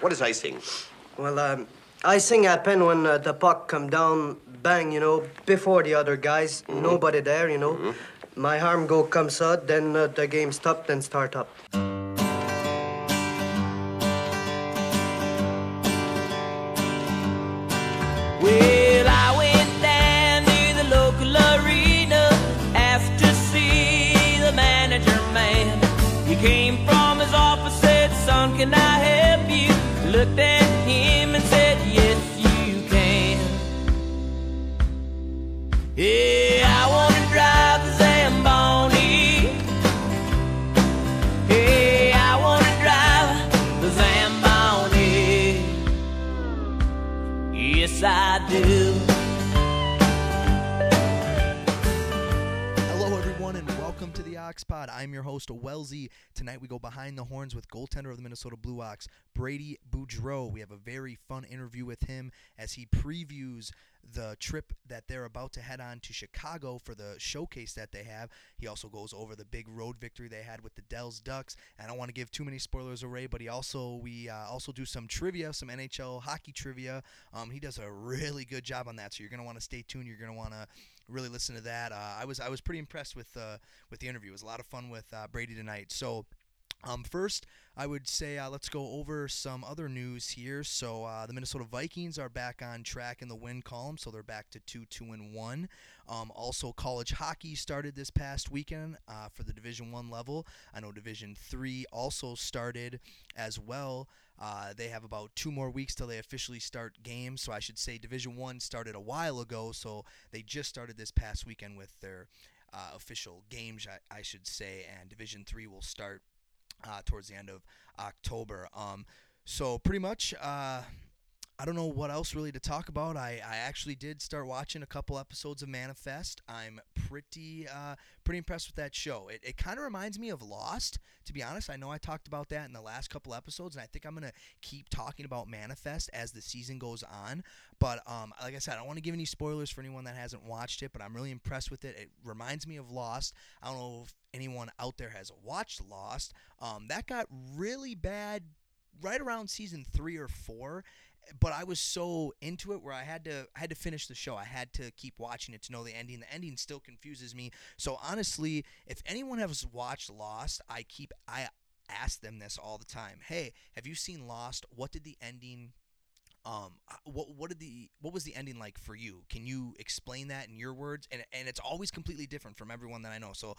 What is icing? Well, um, icing happen when uh, the puck come down, bang, you know, before the other guys. Nobody there, you know. My arm go comes out, then uh, the game stopped and start up. I do. Everyone, and welcome to the Ox Pod. I'm your host, Wellesley. Tonight, we go behind the horns with goaltender of the Minnesota Blue Ox, Brady Boudreau. We have a very fun interview with him as he previews the trip that they're about to head on to Chicago for the showcase that they have. He also goes over the big road victory they had with the Dells Ducks. I don't want to give too many spoilers away, but he also we uh, also do some trivia, some NHL hockey trivia. Um, he does a really good job on that, so you're gonna want to stay tuned. You're gonna want to really listen to that. Uh, I was I was pretty impressed with uh, with the interview. It was a lot of fun with uh, Brady tonight. So. Um, first, I would say uh, let's go over some other news here. So uh, the Minnesota Vikings are back on track in the win column, so they're back to two, two and one. Um, also, college hockey started this past weekend uh, for the Division One level. I know Division Three also started as well. Uh, they have about two more weeks till they officially start games. So I should say Division One started a while ago. So they just started this past weekend with their uh, official games, I, I should say, and Division Three will start uh, towards the end of October. Um, so pretty much, uh, I don't know what else really to talk about. I, I actually did start watching a couple episodes of Manifest. I'm pretty uh, pretty impressed with that show. It, it kind of reminds me of Lost, to be honest. I know I talked about that in the last couple episodes, and I think I'm gonna keep talking about Manifest as the season goes on. But um, like I said, I don't want to give any spoilers for anyone that hasn't watched it, but I'm really impressed with it. It reminds me of Lost. I don't know if anyone out there has watched Lost. Um, that got really bad right around season three or four but I was so into it where I had to I had to finish the show. I had to keep watching it to know the ending. The ending still confuses me. So honestly, if anyone has watched Lost, I keep I ask them this all the time. Hey, have you seen Lost? What did the ending um what what did the what was the ending like for you? Can you explain that in your words? And and it's always completely different from everyone that I know. So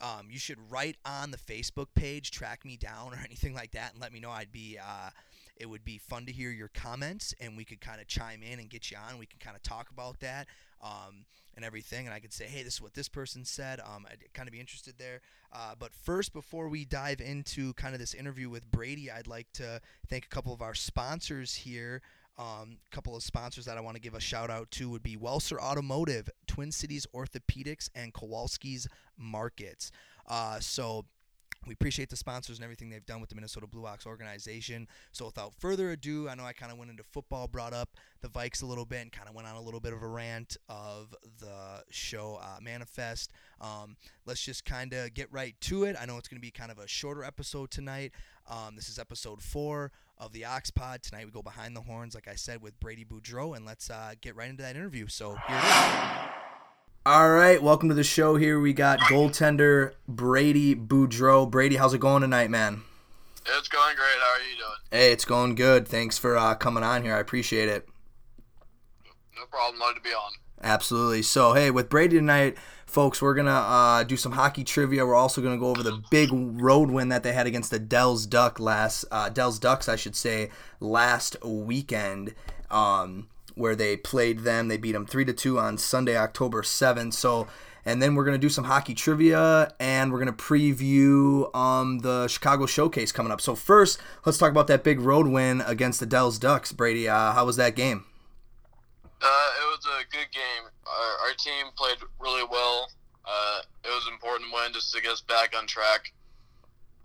um, you should write on the Facebook page, track me down or anything like that, and let me know. I'd be uh, it would be fun to hear your comments, and we could kind of chime in and get you on. We can kind of talk about that um, and everything, and I could say, hey, this is what this person said. Um, I'd kind of be interested there. Uh, but first, before we dive into kind of this interview with Brady, I'd like to thank a couple of our sponsors here. A um, couple of sponsors that I want to give a shout out to would be Welser Automotive, Twin Cities Orthopedics, and Kowalski's Markets. Uh, so we appreciate the sponsors and everything they've done with the Minnesota Blue Ox organization. So without further ado, I know I kind of went into football, brought up the Vikes a little bit, and kind of went on a little bit of a rant of the show uh, Manifest. Um, let's just kind of get right to it. I know it's going to be kind of a shorter episode tonight. Um, this is episode four of the Ox Pod. Tonight we go behind the horns, like I said, with Brady Boudreau, and let's uh, get right into that interview. So here it is. All right, welcome to the show. Here we got goaltender Brady Boudreau. Brady, how's it going tonight, man? It's going great. How are you doing? Hey, it's going good. Thanks for uh, coming on here. I appreciate it. No problem. Glad to be on. Absolutely. So, hey, with Brady tonight, folks, we're gonna uh, do some hockey trivia. We're also gonna go over the big road win that they had against the Dells Duck last uh, Dells Ducks, I should say, last weekend. Um, where they played them. They beat them three to two on Sunday, October seventh. So, and then we're gonna do some hockey trivia, and we're gonna preview um, the Chicago Showcase coming up. So first, let's talk about that big road win against the Dells Ducks. Brady, uh, how was that game? Uh, it was a good game. Our, our team played really well. Uh, it was an important win just to get us back on track.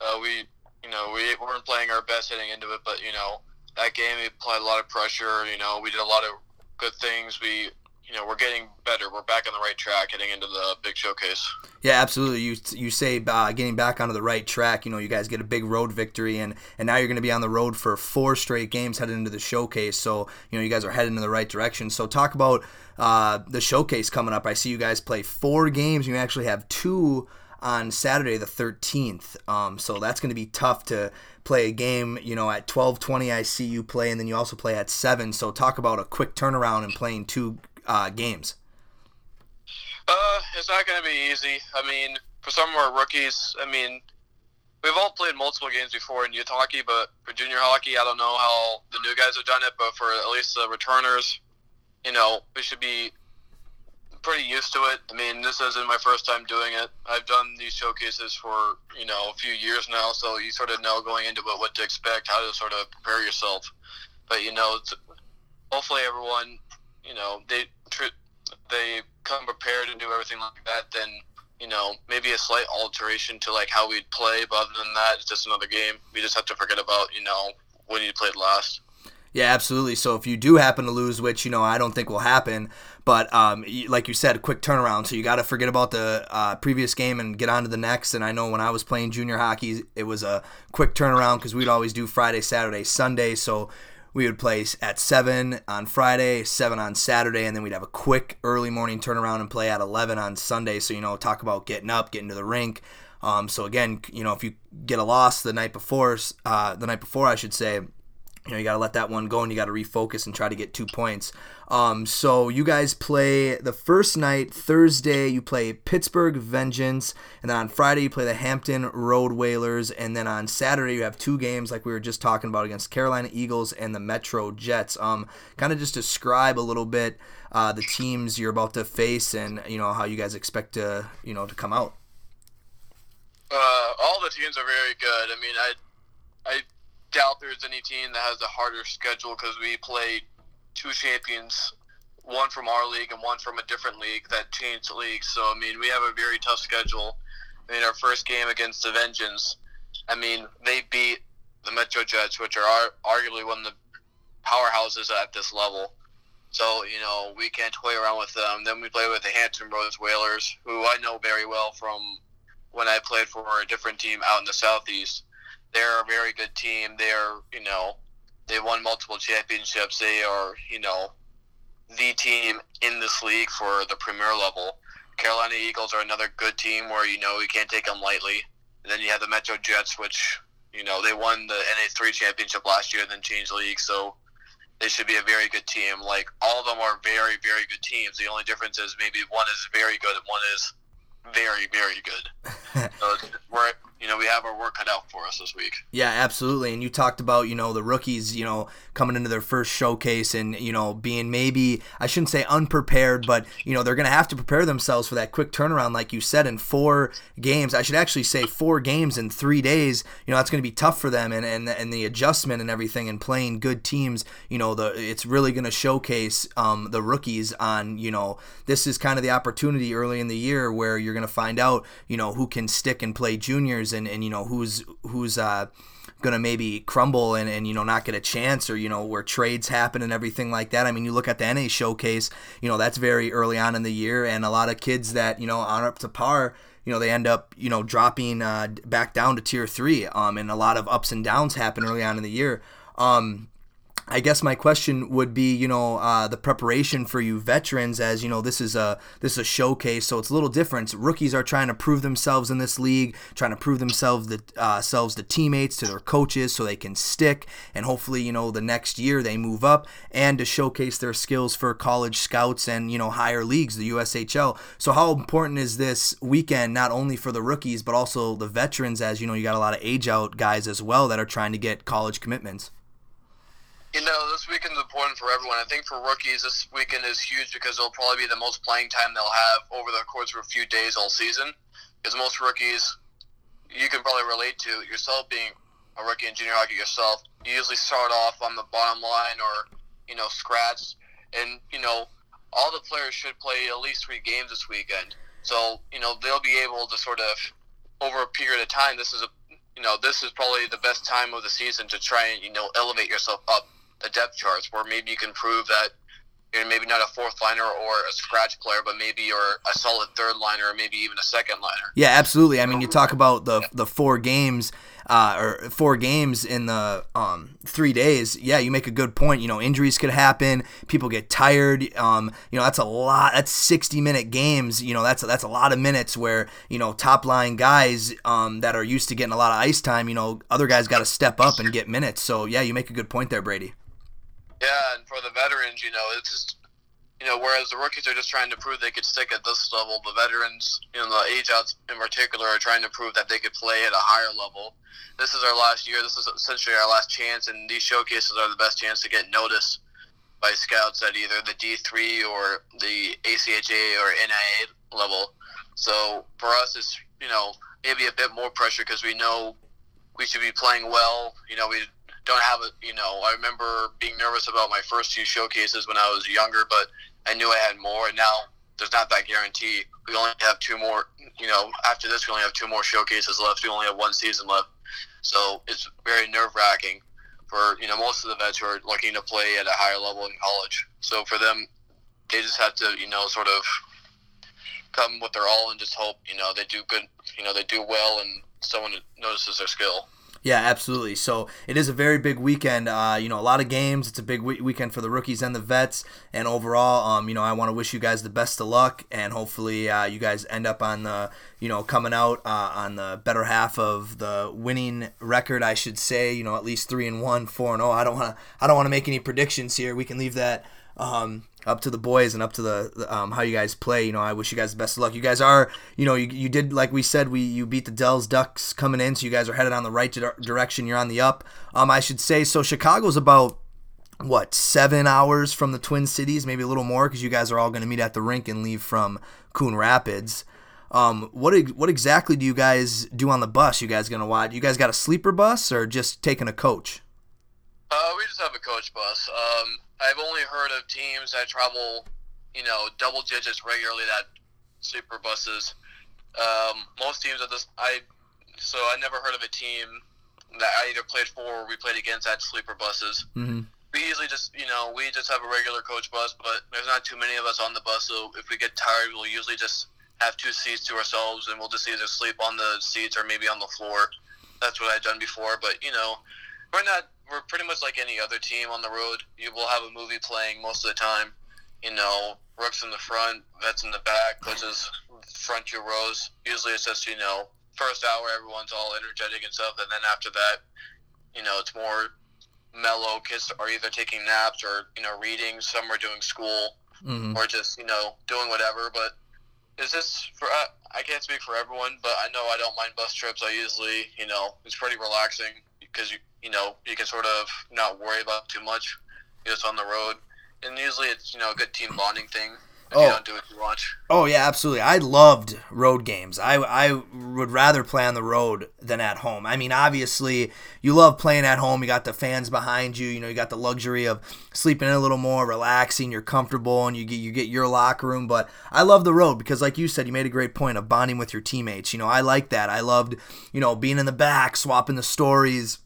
Uh, we, you know, we weren't playing our best heading into it, but you know, that game we applied a lot of pressure. You know, we did a lot of good things. We, you know we're getting better. We're back on the right track heading into the big showcase. Yeah, absolutely. You you say uh, getting back onto the right track. You know, you guys get a big road victory, and and now you're going to be on the road for four straight games heading into the showcase. So you know, you guys are heading in the right direction. So talk about uh, the showcase coming up. I see you guys play four games. You actually have two on Saturday the 13th. Um, so that's going to be tough to play a game, you know, at 12:20 I see you play and then you also play at 7. So talk about a quick turnaround and playing two uh, games. Uh, it's not going to be easy. I mean, for some of our rookies, I mean, we've all played multiple games before in youth hockey, but for junior hockey, I don't know how the new guys have done it, but for at least the returners, you know, we should be pretty used to it. I mean, this isn't my first time doing it. I've done these showcases for you know a few years now, so you sort of know going into it what to expect, how to sort of prepare yourself. But you know, hopefully everyone, you know, they they come prepared and do everything like that. Then you know, maybe a slight alteration to like how we'd play, but other than that, it's just another game. We just have to forget about you know when you played last. Yeah, absolutely. So if you do happen to lose, which you know I don't think will happen, but um, like you said, quick turnaround. So you got to forget about the uh, previous game and get on to the next. And I know when I was playing junior hockey, it was a quick turnaround because we'd always do Friday, Saturday, Sunday. So we would play at seven on Friday, seven on Saturday, and then we'd have a quick early morning turnaround and play at eleven on Sunday. So you know, talk about getting up, getting to the rink. Um, so again, you know, if you get a loss the night before, uh, the night before, I should say you know you got to let that one go and you got to refocus and try to get two points. Um, so you guys play the first night thursday you play pittsburgh vengeance and then on friday you play the hampton road whalers and then on saturday you have two games like we were just talking about against carolina eagles and the metro jets. Um, kind of just describe a little bit uh, the teams you're about to face and you know how you guys expect to you know to come out. Uh, all the teams are very good. I mean i i doubt there's any team that has a harder schedule because we played two champions, one from our league and one from a different league that changed leagues. So I mean, we have a very tough schedule. I mean, our first game against the Vengeance, I mean, they beat the Metro Jets, which are arguably one of the powerhouses at this level. So, you know, we can't toy around with them. Then we play with the Hampton Roads Whalers, who I know very well from when I played for a different team out in the Southeast. They're a very good team. They're, you know, they won multiple championships. They are, you know, the team in this league for the premier level. Carolina Eagles are another good team where, you know, you can't take them lightly. And then you have the Metro Jets, which, you know, they won the NA3 championship last year and then changed league. So they should be a very good team. Like, all of them are very, very good teams. The only difference is maybe one is very good and one is very, very good. so we're you know, we have our work cut out for us this week. Yeah, absolutely. And you talked about, you know, the rookies, you know, coming into their first showcase and, you know, being maybe, I shouldn't say unprepared, but, you know, they're going to have to prepare themselves for that quick turnaround, like you said, in four games. I should actually say four games in three days. You know, that's going to be tough for them and, and, and the adjustment and everything and playing good teams, you know, the it's really going to showcase um, the rookies on, you know, this is kind of the opportunity early in the year where you're going to find out, you know, who can stick and play juniors and, and you know who's who's uh, gonna maybe crumble and, and you know not get a chance or you know where trades happen and everything like that. I mean, you look at the NA showcase, you know that's very early on in the year, and a lot of kids that you know aren't up to par. You know they end up you know dropping uh, back down to tier three, um, and a lot of ups and downs happen early on in the year. Um, I guess my question would be, you know, uh, the preparation for you veterans, as you know, this is a this is a showcase, so it's a little different. Rookies are trying to prove themselves in this league, trying to prove themselves the uh, selves to teammates, to their coaches, so they can stick, and hopefully, you know, the next year they move up, and to showcase their skills for college scouts and you know higher leagues, the USHL. So how important is this weekend, not only for the rookies but also the veterans, as you know, you got a lot of age out guys as well that are trying to get college commitments. You know, this weekend is important for everyone. I think for rookies, this weekend is huge because it'll probably be the most playing time they'll have over the course of a few days all season. Because most rookies, you can probably relate to yourself being a rookie in junior hockey yourself. You usually start off on the bottom line or, you know, scratch. And, you know, all the players should play at least three games this weekend. So, you know, they'll be able to sort of, over a period of time, this is a, you know, this is probably the best time of the season to try and, you know, elevate yourself up the depth charts where maybe you can prove that you're maybe not a fourth liner or a scratch player, but maybe you're a solid third liner or maybe even a second liner. Yeah, absolutely. I mean, you talk about the the four games. Uh, or four games in the um, three days, yeah, you make a good point. You know, injuries could happen. People get tired. Um, you know, that's a lot. That's sixty minute games. You know, that's that's a lot of minutes where you know top line guys um, that are used to getting a lot of ice time. You know, other guys got to step up and get minutes. So yeah, you make a good point there, Brady. Yeah, and for the veterans, you know, it's just you know, whereas the rookies are just trying to prove they could stick at this level, the veterans, you know, the age outs in particular, are trying to prove that they could play at a higher level. This is our last year. This is essentially our last chance, and these showcases are the best chance to get noticed by scouts at either the D3 or the ACHA or NIA level. So for us, it's you know maybe a bit more pressure because we know we should be playing well. You know, we don't have a you know I remember being nervous about my first few showcases when I was younger, but I knew I had more, and now there's not that guarantee. We only have two more. You know, after this, we only have two more showcases left. We only have one season left, so it's very nerve wracking for you know most of the vets who are looking to play at a higher level in college. So for them, they just have to you know sort of come with their all and just hope you know they do good. You know they do well and someone notices their skill. Yeah, absolutely. So it is a very big weekend. Uh, you know, a lot of games. It's a big weekend for the rookies and the vets. And overall, um, you know, I want to wish you guys the best of luck, and hopefully, uh, you guys end up on the, you know, coming out uh, on the better half of the winning record. I should say, you know, at least three and one, four and zero. Oh. I don't want to. I don't want to make any predictions here. We can leave that. Um, up to the boys and up to the um, how you guys play. You know, I wish you guys the best of luck. You guys are, you know, you, you did like we said, we you beat the Dells Ducks coming in, so you guys are headed on the right direction. You're on the up. Um, I should say so. Chicago's about what seven hours from the Twin Cities, maybe a little more, because you guys are all going to meet at the rink and leave from Coon Rapids. Um, what what exactly do you guys do on the bus? You guys gonna watch? You guys got a sleeper bus or just taking a coach? Uh, we just have a coach bus. Um, I've only heard of teams that travel, you know, double digits regularly that sleeper buses. Um, most teams at this, I so I never heard of a team that I either played for or we played against at sleeper buses. Mm-hmm. We usually just, you know, we just have a regular coach bus, but there's not too many of us on the bus. So if we get tired, we'll usually just have two seats to ourselves, and we'll just either sleep on the seats or maybe on the floor. That's what I've done before. But you know, we're not we're pretty much like any other team on the road. You will have a movie playing most of the time. You know, Rooks in the front, Vets in the back, coaches front two rows. Usually it's just, you know, first hour everyone's all energetic and stuff, and then after that, you know, it's more mellow. Kids are either taking naps or, you know, reading. Some are doing school mm-hmm. or just, you know, doing whatever. But is this for, I can't speak for everyone, but I know I don't mind bus trips. I usually, you know, it's pretty relaxing because you you know you can sort of not worry about too much just on the road. And usually it's you know a good team bonding thing. If oh. you don't do it too much. Oh yeah, absolutely. I loved road games. I I would rather play on the road than at home. I mean, obviously, you love playing at home. You got the fans behind you. You know, you got the luxury of sleeping in a little more, relaxing. You're comfortable, and you get you get your locker room. But I love the road because, like you said, you made a great point of bonding with your teammates. You know, I like that. I loved you know being in the back, swapping the stories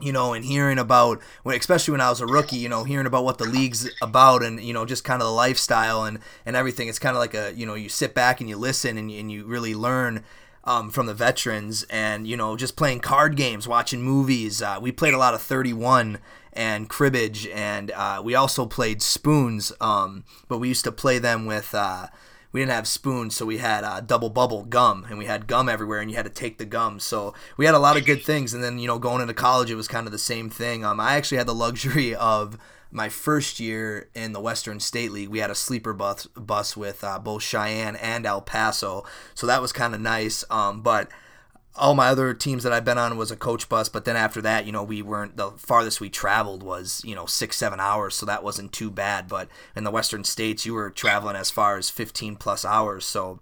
you know, and hearing about, especially when I was a rookie, you know, hearing about what the league's about and, you know, just kind of the lifestyle and, and everything. It's kind of like a, you know, you sit back and you listen and, and you really learn um, from the veterans and, you know, just playing card games, watching movies. Uh, we played a lot of 31 and cribbage and uh, we also played spoons, um, but we used to play them with. Uh, we didn't have spoons, so we had uh, double bubble gum, and we had gum everywhere, and you had to take the gum. So we had a lot of good things. And then you know, going into college, it was kind of the same thing. Um, I actually had the luxury of my first year in the Western State League, we had a sleeper bus bus with uh, both Cheyenne and El Paso, so that was kind of nice. Um, but all my other teams that I've been on was a coach bus, but then after that, you know, we weren't the farthest we traveled was you know six seven hours, so that wasn't too bad. But in the Western states, you were traveling as far as fifteen plus hours, so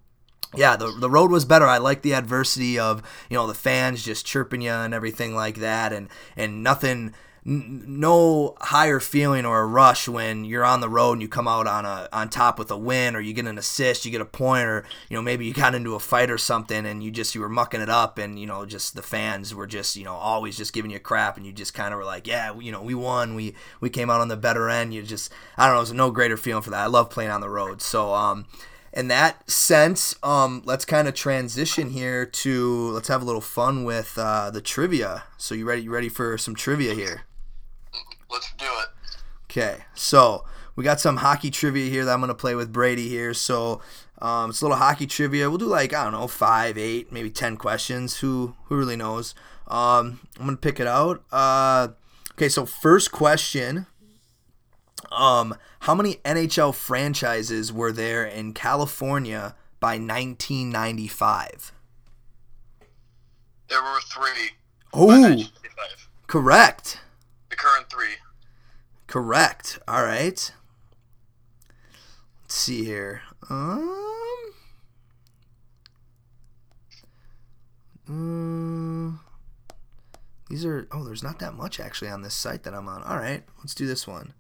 yeah, the, the road was better. I like the adversity of you know the fans just chirping you and everything like that, and and nothing no higher feeling or a rush when you're on the road and you come out on a on top with a win or you get an assist, you get a point or you know maybe you got into a fight or something and you just you were mucking it up and you know just the fans were just you know always just giving you crap and you just kind of were like yeah you know we won we we came out on the better end you just I don't know there's no greater feeling for that I love playing on the road so um in that sense, um, let's kind of transition here to let's have a little fun with uh, the trivia. So you ready? You ready for some trivia here? Let's do it. Okay, so we got some hockey trivia here that I'm gonna play with Brady here. So um, it's a little hockey trivia. We'll do like I don't know, five, eight, maybe ten questions. Who who really knows? Um, I'm gonna pick it out. Uh, okay, so first question. Um, how many NHL franchises were there in California by 1995? There were three. Oh, correct. The current three. Correct. All right. Let's see here. Um. mm, these are. Oh, there's not that much actually on this site that I'm on. All right, let's do this one.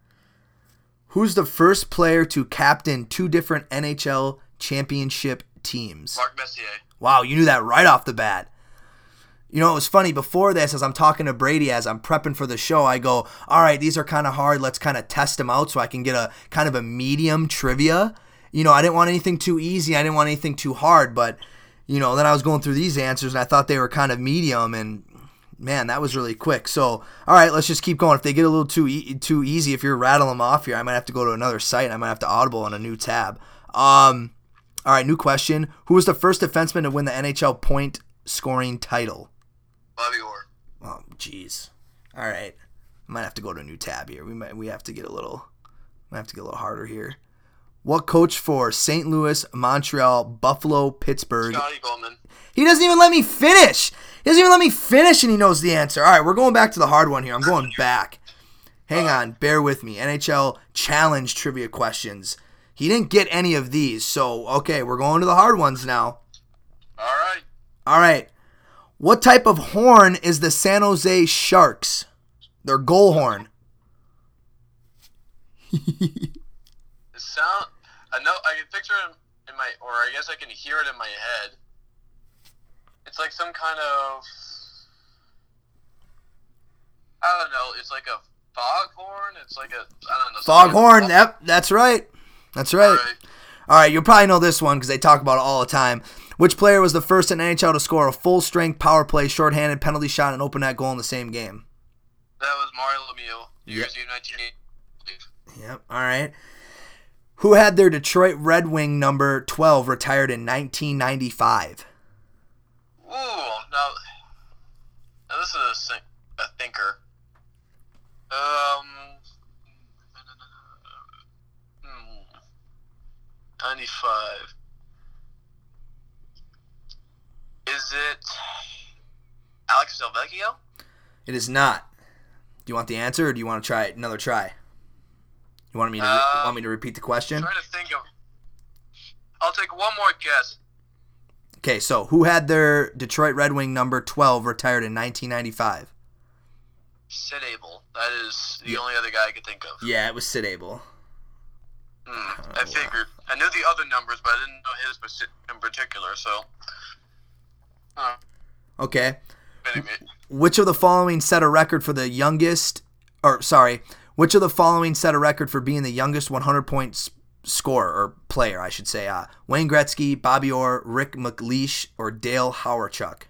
Who's the first player to captain two different NHL championship teams? Mark Messier. Wow, you knew that right off the bat. You know, it was funny before this, as I'm talking to Brady, as I'm prepping for the show, I go, all right, these are kind of hard. Let's kind of test them out so I can get a kind of a medium trivia. You know, I didn't want anything too easy. I didn't want anything too hard. But, you know, then I was going through these answers and I thought they were kind of medium. And, man, that was really quick. So, all right, let's just keep going. If they get a little too e- too easy, if you're rattling them off here, I might have to go to another site. I might have to audible on a new tab. Um, all right, new question. Who was the first defenseman to win the NHL point scoring title? Bobby Orr. Oh, jeez. All right, might have to go to a new tab here. We might we have to get a little, might have to get a little harder here. What coach for St. Louis, Montreal, Buffalo, Pittsburgh? Scotty Bowman. He doesn't even let me finish. He doesn't even let me finish, and he knows the answer. All right, we're going back to the hard one here. I'm going back. Hang on, bear with me. NHL challenge trivia questions. He didn't get any of these, so okay, we're going to the hard ones now. All right. All right. What type of horn is the San Jose Sharks? Their goal horn. The sound. I know. I can picture it in my, or I guess I can hear it in my head. It's like some kind of. I don't know. It's like a foghorn. It's like a. I don't know. Foghorn. Yep, that's right. That's right. All right. All right, you'll probably know this one because they talk about it all the time. Which player was the first in NHL to score a full strength power play, shorthanded penalty shot, and open net goal in the same game? That was Mario Lemieux. New Year's Eve 1980. Yep. All right. Who had their Detroit Red Wing number 12 retired in 1995? Ooh, now, now this is a, sing- a thinker. Um, hmm, 95. Is it Alex Delvecchio? It is not. Do you want the answer, or do you want to try it? another try? You want me to Uh, want me to repeat the question? trying to think of. I'll take one more guess. Okay, so who had their Detroit Red Wing number 12 retired in 1995? Sid Abel. That is the Yeah. only other guy I could think of. Yeah, it was Sid Abel. Oh, I figured. I knew the other numbers, but I didn't know his in particular. So, uh, Okay. anyway, Which of the following set a record for the youngest, or sorry, which of the following set a record for being the youngest 100 points scorer or player, I should say? Uh, Wayne Gretzky, Bobby Orr, Rick MacLeish, or Dale Hawerchuk?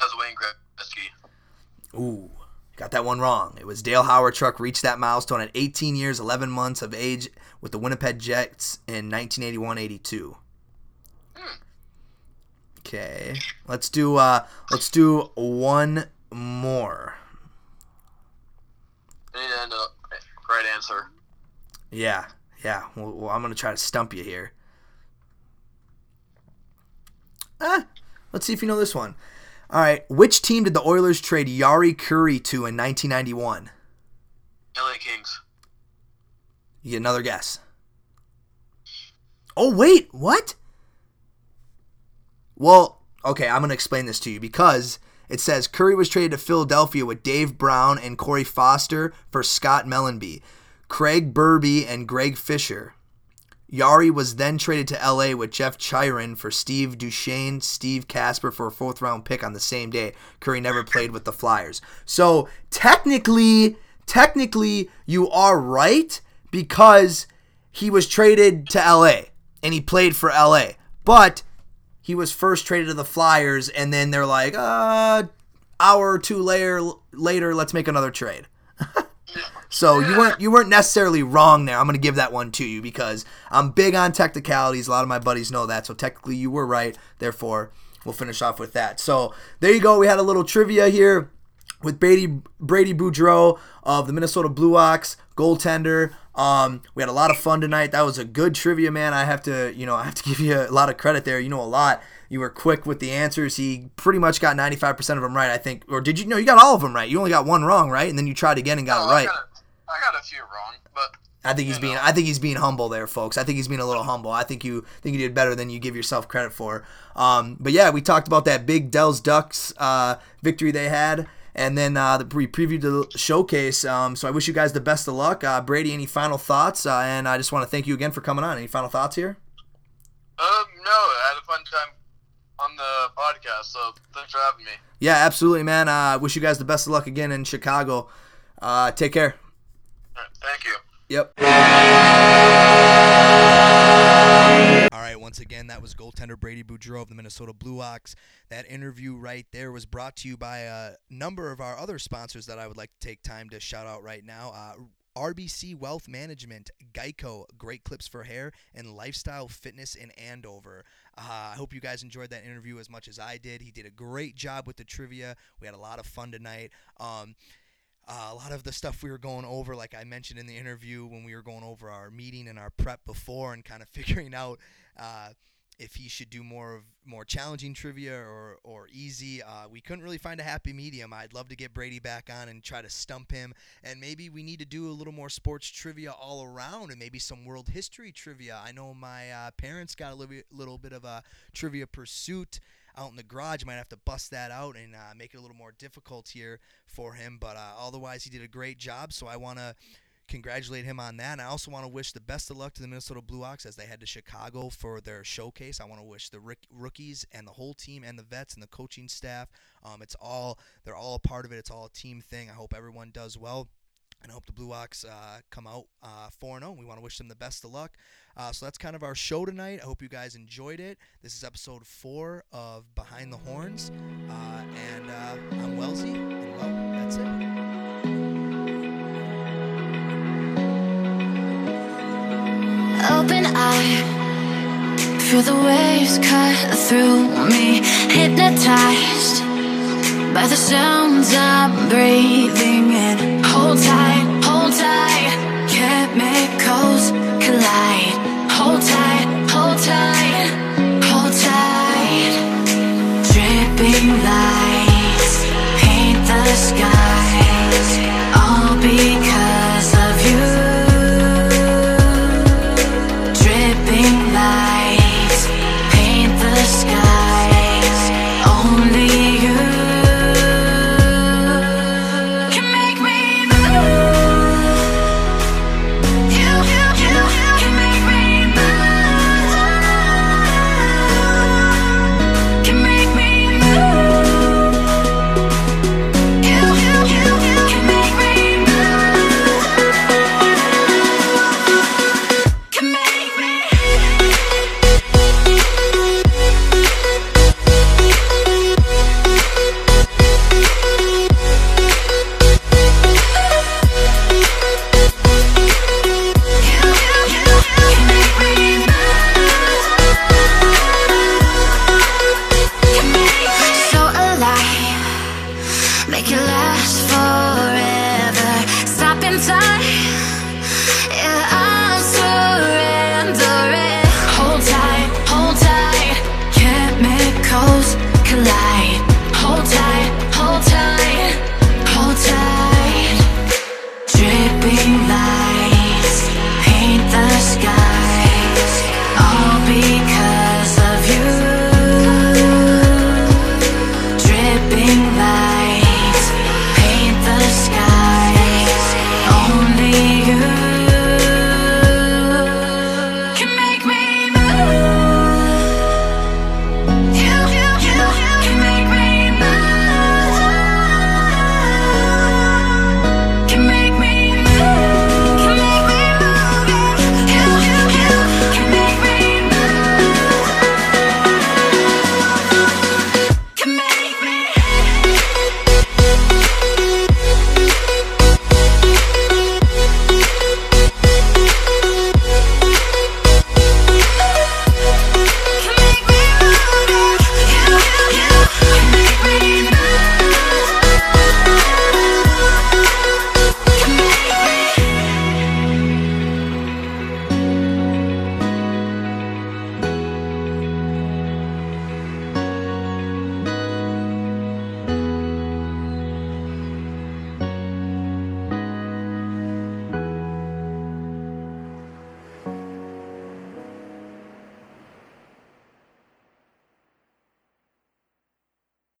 that was Wayne Gretzky. Ooh, got that one wrong. It was Dale Hawerchuk reached that milestone at 18 years, 11 months of age with the Winnipeg Jets in 1981-82. Okay, let's do uh, let's do one more. To end right answer. Yeah, yeah. Well, well, I'm gonna try to stump you here. Ah, let's see if you know this one. All right, which team did the Oilers trade Jari Kurri to in 1991? LA Kings. You get another guess. Oh wait, what? Well, okay, I'm gonna explain this to you because It says Kurri was traded to Philadelphia with Dave Brown and Corey Foster for Scott Mellanby, Craig Berube, and Greg Fisher. Jari was then traded to LA with Jeff Chychrun for Steve Duchesne, Steve Kasper for a fourth round pick on the same day. Kurri never played with the Flyers. So technically, technically, you are right because he was traded to LA and he played for LA. But he was first traded to the Flyers, and then they're like, uh, hour or two later, later, let's make another trade. so you weren't you weren't necessarily wrong there. I'm gonna give that one to you because I'm big on technicalities. A lot of my buddies know that. So technically, you were right. Therefore, we'll finish off with that. So there you go. We had a little trivia here with Brady Brady Boudreau of the Minnesota Blue Ox goaltender. Um, we had a lot of fun tonight. That was a good trivia, man. I have to, you know, I have to give you a lot of credit there. You know a lot. You were quick with the answers. He pretty much got 95% of them right, I think. Or did you? No, you got all of them right. You only got one wrong, right? And then you tried again and got it right. I got, a, I got a few wrong, but I think he's you being. I think he's being humble there, folks. I think he's being a little humble. I think you think you did better than you give yourself credit for. Um, but yeah, we talked about that big Dells Ducks uh, victory they had, and then uh, the, we previewed the showcase. Um, so I wish you guys the best of luck, uh, Brady. Any final thoughts? Uh, and I just want to thank you again for coming on. Any final thoughts here? um, no, I had a fun time on the podcast. So thanks for having me. Yeah, absolutely, man. Uh, wish you guys the best of luck again in Chicago. Uh, take care. Right, thank you. Yep. Once again, that was goaltender Brady Boudreau of the Minnesota Blue Ox. That interview right there was brought to you by a number of our other sponsors that I would like to take time to shout out right now. Uh, RBC Wealth Management, Geico, Great Clips for Hair, and Lifestyle Fitness in Andover. Uh, I hope you guys enjoyed that interview as much as I did. He did a great job with the trivia. We had a lot of fun tonight. Um, uh, a lot of the stuff we were going over, like I mentioned in the interview when we were going over our meeting and our prep before, and kind of figuring out uh, if he should do more of more challenging trivia or or easy. Uh, we couldn't really find a happy medium. I'd love to get Brady back on and try to stump him, and maybe we need to do a little more sports trivia all around, and maybe some world history trivia. I know my uh, parents got a little bit, little bit of a trivia pursuit out in the garage. Might have to bust that out and uh, make it a little more difficult here for him. But uh, otherwise, he did a great job. So I want to congratulate him on that. And I also want to wish the best of luck to the Minnesota Blue Ox as they head to Chicago for their showcase. I want to wish the rookies and the whole team and the vets and the coaching staff. Um, it's all they're all a part of it. It's all a team thing. I hope everyone does well. And I hope the Blue Ox uh, come out uh, 4 0. We want to wish them the best of luck. Uh, so that's kind of our show tonight. I hope you guys enjoyed it. This is episode four of Behind the Horns. Uh, and uh, I'm Wellesley. Feel the waves cut through me. Hypnotized by the sounds I'm breathing in. Hold tight,